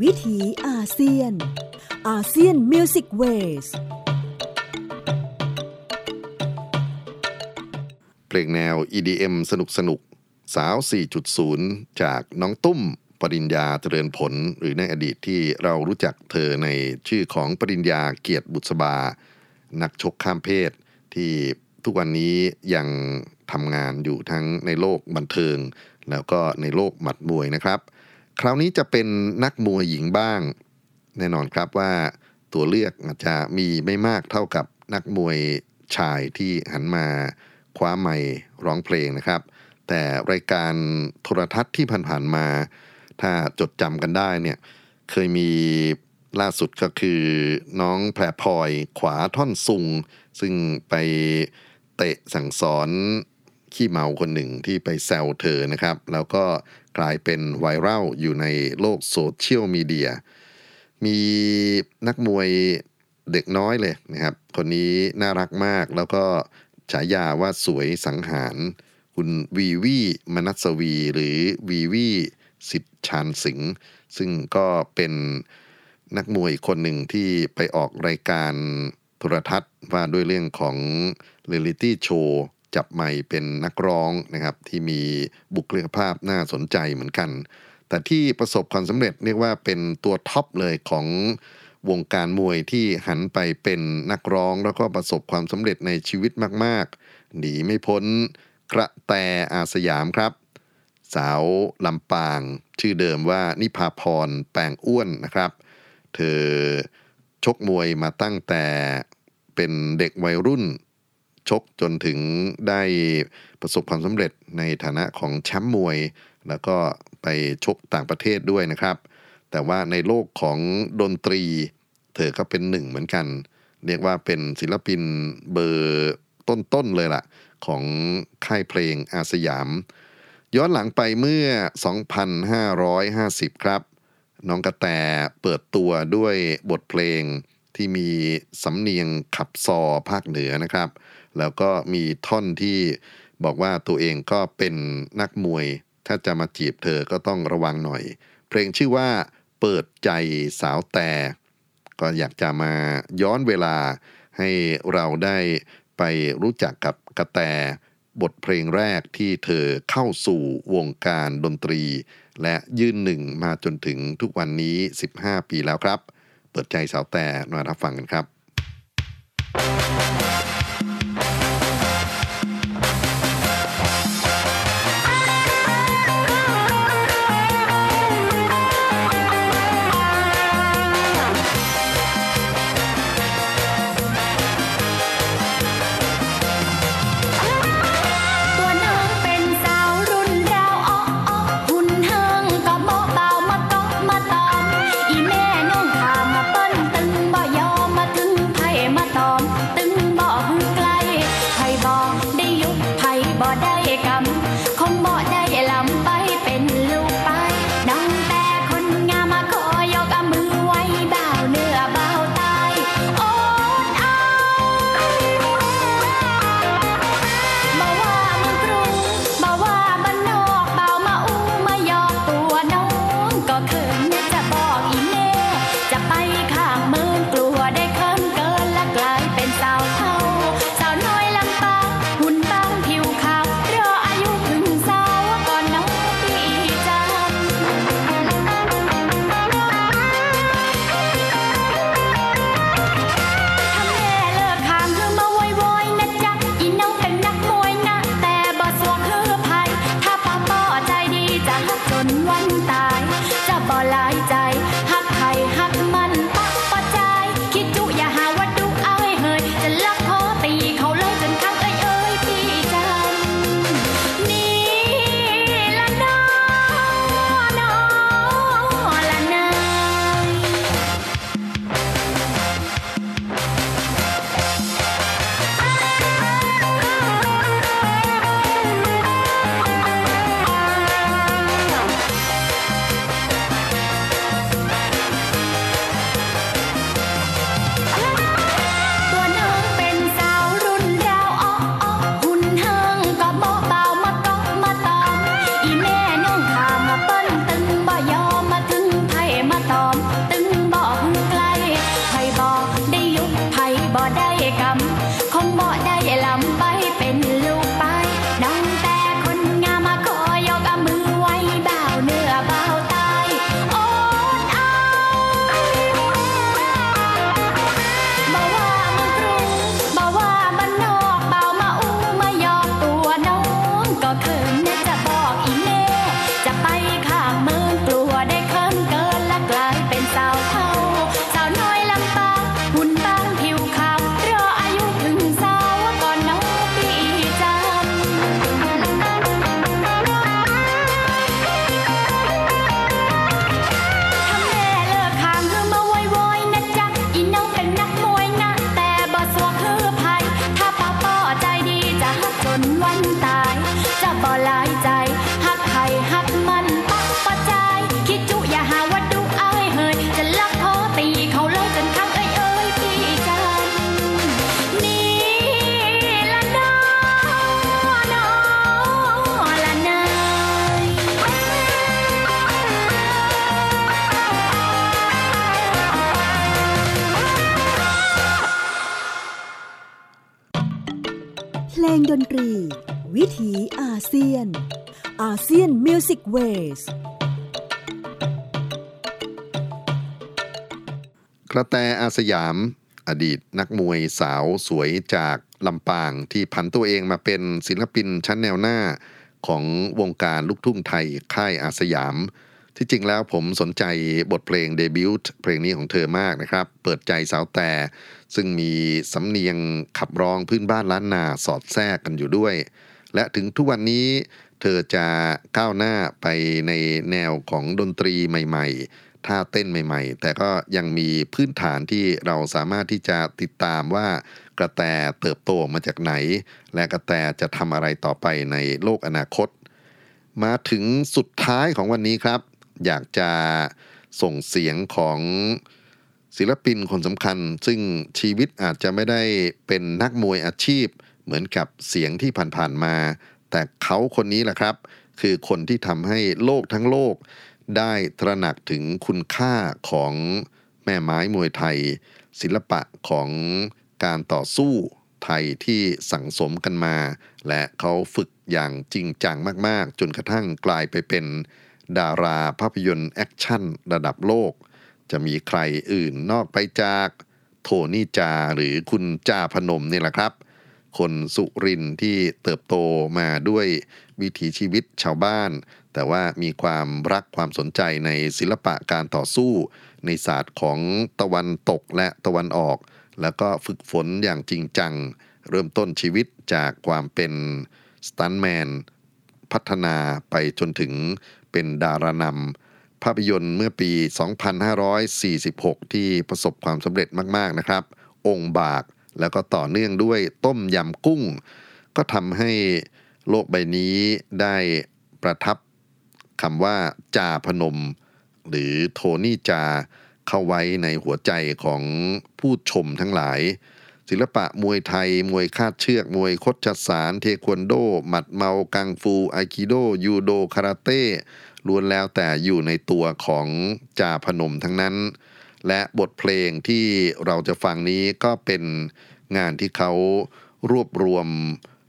Speaker 3: วิถีอาเซียน ASEAN
Speaker 1: Music Waves ลงแนว EDM สนุกสนุกสาว 4.0 จากน้องตุ้มปริญญาเจริญผล หรือในอดีตที่เรารู้จักเธอในชื่อของปริญญาเกียรติบุษบา นักชกข้ามเพศ ที่ทุกวันนี้ยังทำงานอยู่ทั้งในโลกบันเทิง แล้วก็ในโลกหมัดมวยนะครับ คราวนี้จะเป็นนักมวยหญิงบ้าง แน่นอนครับว่าตัวเลือกอาจจะมีไม่มากเท่ากับนักมวยชายที่หันมา คว้าไมค์ร้องเพลงนะครับ แต่รายการโทรทัศน์ที่ผ่านๆมา ถ้าจดจำกันได้เนี่ยเคยมีล่าสุดก็คือน้องแพรพลอยขวาท่อนซุง ซึ่งไปเตะสั่งสอนขี้เมาคนหนึ่งที่ไปแซวเธอนะครับ แล้วก็กลายเป็นไวรัลอยู่ในโลกโซเชียลมีเดีย มีนักมวยเด็กน้อยเลยนะครับ คนนี้น่ารักมากแล้วก็ ฉายาว่าสวยสังหาร คุณวีวีมนัสวี หรือวีวีสิทธิ์ชานสิงห์ซึ่งก็เป็นนักมวยอีกคนหนึ่งที่ไปออกรายการโทรทัศน์ว่าด้วยเรื่องของ reality show จับไมค์เป็นนักร้องนะครับ ที่มีบุคลิกภาพน่าสนใจเหมือนกัน แต่ที่ประสบความสำเร็จเรียกว่าเป็นตัว top เลยของ วงการมวยที่หันไปเป็นนักร้องแล้วก็ประสบความสำเร็จในชีวิตมากๆ หนีไม่พ้นกระแตอาร์สยามครับ สาวลำปาง ชื่อเดิมว่านิพาพรแปงอ้วนนะครับ เธอชกมวยมาตั้งแต่เป็นเด็กวัยรุ่น
Speaker 10: ชกจนถึงได้ประสบความสำเร็จในฐานะของแชมป์มวย แล้วก็ไปชกต่างประเทศด้วยนะครับ แต่ว่าในโลกของดนตรี เธอก็เป็นหนึ่งเหมือนกัน เรียกว่าเป็นศิลปินเบอร์ต้นๆเลยล่ะ ของค่ายเพลงอาสยาม ย้อนหลังไปเมื่อ 2,550 ครับ น้องกระแตเปิดตัวด้วยบทเพลงที่มีสำเนียงขับซอภาคเหนือนะครับ แล้วก็มีท่อนที่บอกว่าตัวเองก็เป็นนักมวย ถ้าจะมาจีบเธอก็ต้องระวังหน่อย เพลงชื่อว่า เปิดใจสาวแต่ก็อยากจะมาย้อนเวลาให้เราได้ไปรู้จักกับกระแตบทเพลงแรกที่เธอเข้าสู่วงการดนตรี และยืนหนึ่งมาจนถึงทุกวันนี้ 15 ปีแล้วครับ เปิดใจสาวแต่มารับฟังกันครับ
Speaker 1: น Music Wavesกระแตอาร์สยาม อดีตนักมวยสาวสวยจากลำ
Speaker 10: ปางที่ผันตัวเองมาเป็นศิลปินชั้นแนวหน้าของวงการลูกทุ่งไทยค่ายอาร์สยาม
Speaker 1: ที่จริงแล้วผมสนใจบทเพลงเดบิวต์เพลงนี้ของเธอมากนะครับ เปิดใจสาวแต ซึ่งมีสำเนียงขับร้องพื้นบ้านล้านนาสอดแทรกกันอยู่ด้วย และถึงทุกวันนี้ เธอจะก้าวหน้าไปในแนวของดนตรีใหม่ ๆ ท่าเต้นใหม่ ๆ แต่ก็ยังมีพื้นฐานที่เราสามารถที่จะติดตามว่ากระแตเติบโตมาจากไหน และกระแตจะทำอะไรต่อไปในโลกอนาคต มาถึงสุดท้ายของวันนี้ครับ อยากจะส่งเสียงของศิลปินคนสำคัญ ซึ่งชีวิตอาจจะไม่ได้เป็นนักมวยอาชีพ เหมือนกับเสียงที่ผ่านๆมา แต่เขาคนนี้แหละครับ คือคนที่ทำให้โลกทั้งโลก ได้ตระหนักถึงคุณค่าของแม่ไม้มวยไทย ศิลปะของการต่อสู้ไทยที่สั่งสมกันมา และเขาฝึกอย่างจริงจังมากๆ จนกระทั่งกลายไปเป็นดาราภาพยนตร์แอคชั่นระดับโลก จะมีใครอื่นนอกไปจาก โทนี่จาหรือคุณจาพนมนี่แหละครับ คนสุรินที่เติบโตมาด้วยวิถีชีวิตชาวบ้าน แต่ว่ามีความรักความสนใจในศิลปะการต่อสู้ ในศาสตร์ของตะวันตกและตะวันออก แล้วก็ฝึกฝนอย่างจริงจัง เริ่มต้นชีวิตจากความเป็นสตันแมนพัฒนาไปจนถึงเป็นดารานำภาพยนตร์เมื่อปี 2546 ที่ประสบความสำเร็จมาก ๆ นะครับ องค์บาก แล้วก็ต่อเนื่องด้วยต้มยำกุ้ง ก็ทำให้โลกใบนี้ได้ประทับคำว่าจาพนม หรือโทนี่จาเข้าไว้ในหัวใจของผู้ชมทั้งหลาย ศิลปะมวยไทย มวยคาดเชือก มวยคดจัดสาร เทควันโด หมัดเมา กังฟู ไอคิโด ยูโด คาราเต้ล้วนแล้วแต่อยู่ในตัวของจาพนมทั้งนั้น และบทเพลงที่เราจะฟังนี้ก็เป็นงานที่เขารวบรวม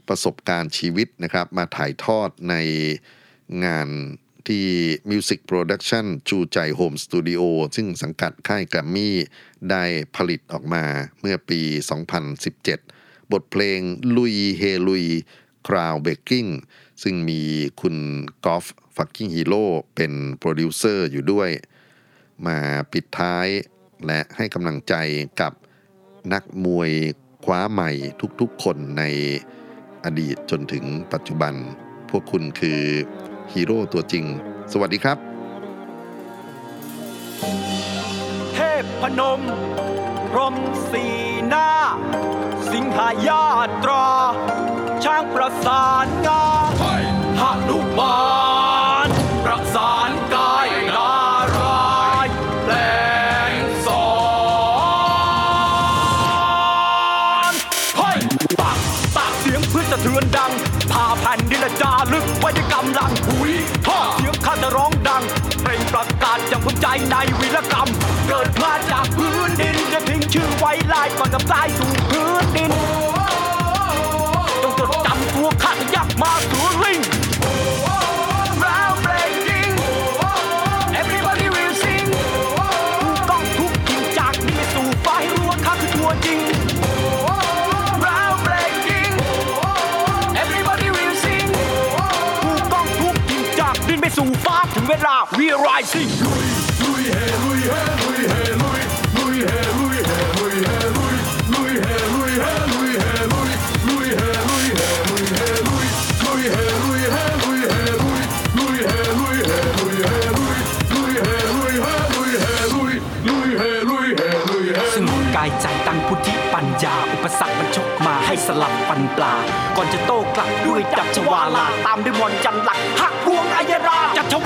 Speaker 1: ประสบการณ์ชีวิตนะครับ มาถ่ายทอดในงานที่ Music Production จูใจ Home Studio ซึ่งสังกัดค่ายแกรมมี่ได้ผลิตออกมาเมื่อปี 2017 บทเพลงลุยเฮลุย Groundbreaking ซึ่งมีคุณกอล์ฟ Fucking Hero เป็นโปรดิวเซอร์อยู่ด้วย มาปิดท้าย และให้กำลังใจกับนักมวยหน้าใหม่ทุกๆคนในอดีตจนถึงปัจจุบัน พวกคุณคือฮีโร่ตัวจริง สวัสดีครับ
Speaker 11: เทพพนม พรหมสีหน้า สิงหายาตรา ช้างประสานงาหนุมาน ดัง เปล่งประกาศอย่างภูมิใจในวีรกรรม เกิดมาจากพื้นดินจะทิ้งชื่อไว้ลายก่อนกับตายสู่พื้นดิน ต้องจดจำตัวข้ายักมาสุรี ลา We are rising
Speaker 12: สงบกายใจตั้งพุทธิปัญญา อุปสรรคมันชกมาให้สลับฟันปลา ก่อนจะโต้กลับด้วยดับชวาลาตามด้วยมนจันหลักหักพ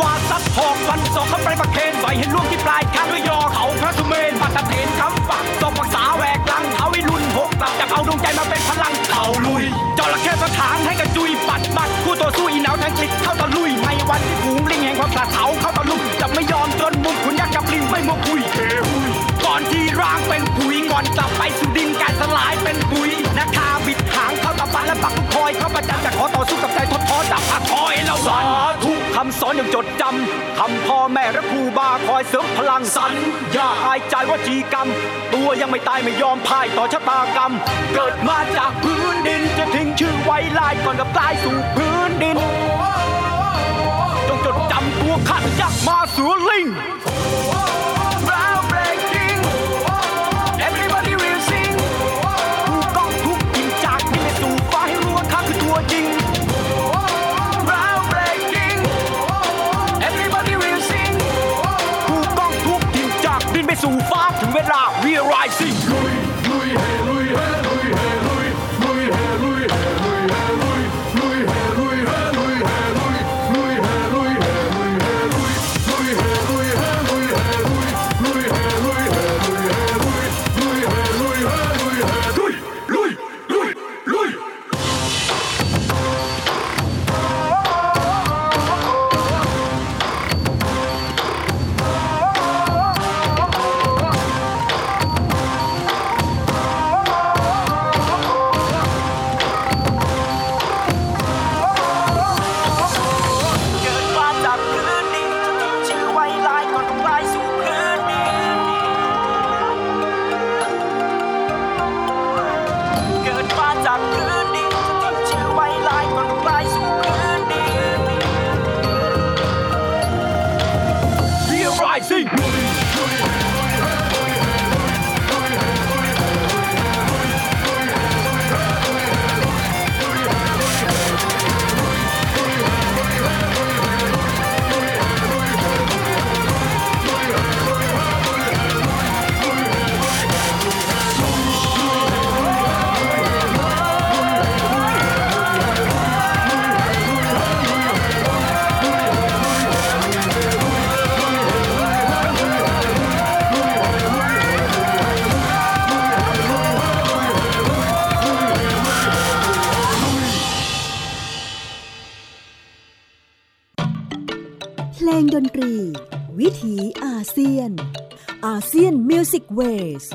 Speaker 12: วา
Speaker 11: ซัดหอกฟันศอกเข้าไปประเคนไฟเห็นล่วงที่ปลายคางด้วยยอเขาพระสุเมนปัตตะเถนคำฝักศอกปักษาแหวกลังเท้าวิรุณหกกลับจากเอาดวงใจมาเป็นพลังเข่าลุยจระเข้สถานให้กระจุยปัดบัดคู่ต่อสู้อีหนาวทั้งจิตเข้าตะลุยไม่วันที่ฝูงลิงแห่งความผลัดเผาเข้าตะลุมจะไม่ยอมจนมุมคุณยักษ์กับลิงไม่มัวคุยเฮหุยก่อนที่ร่างเป็นปุ๋ยก่อนกลับไปสู่ดินการสลายเป็นปุ๋ยนาคาบิดหางเข้าตะปันและปักทุกคอยเข้าประจันจะขอต่อสู้กับใจทดท้อดับหักคอยแล้วสาธุคำ สอนอย่างจดจำทำพ่อแม่และครูบาคอยเสริมพลังสัญญาอายใจว่าจีกรรม ตัวยังไม่ตายไม่ยอมพ่ายต่อชะตากรรม เกิดมาจากพื้นดินจะทิ้งชื่อไว้ลายก่อนกับกลายสู่พื้นดิน จงจดจำตัวขันยักษ์มาสือลิง We're rising.
Speaker 12: Louis, hey, Louis, hey. ways.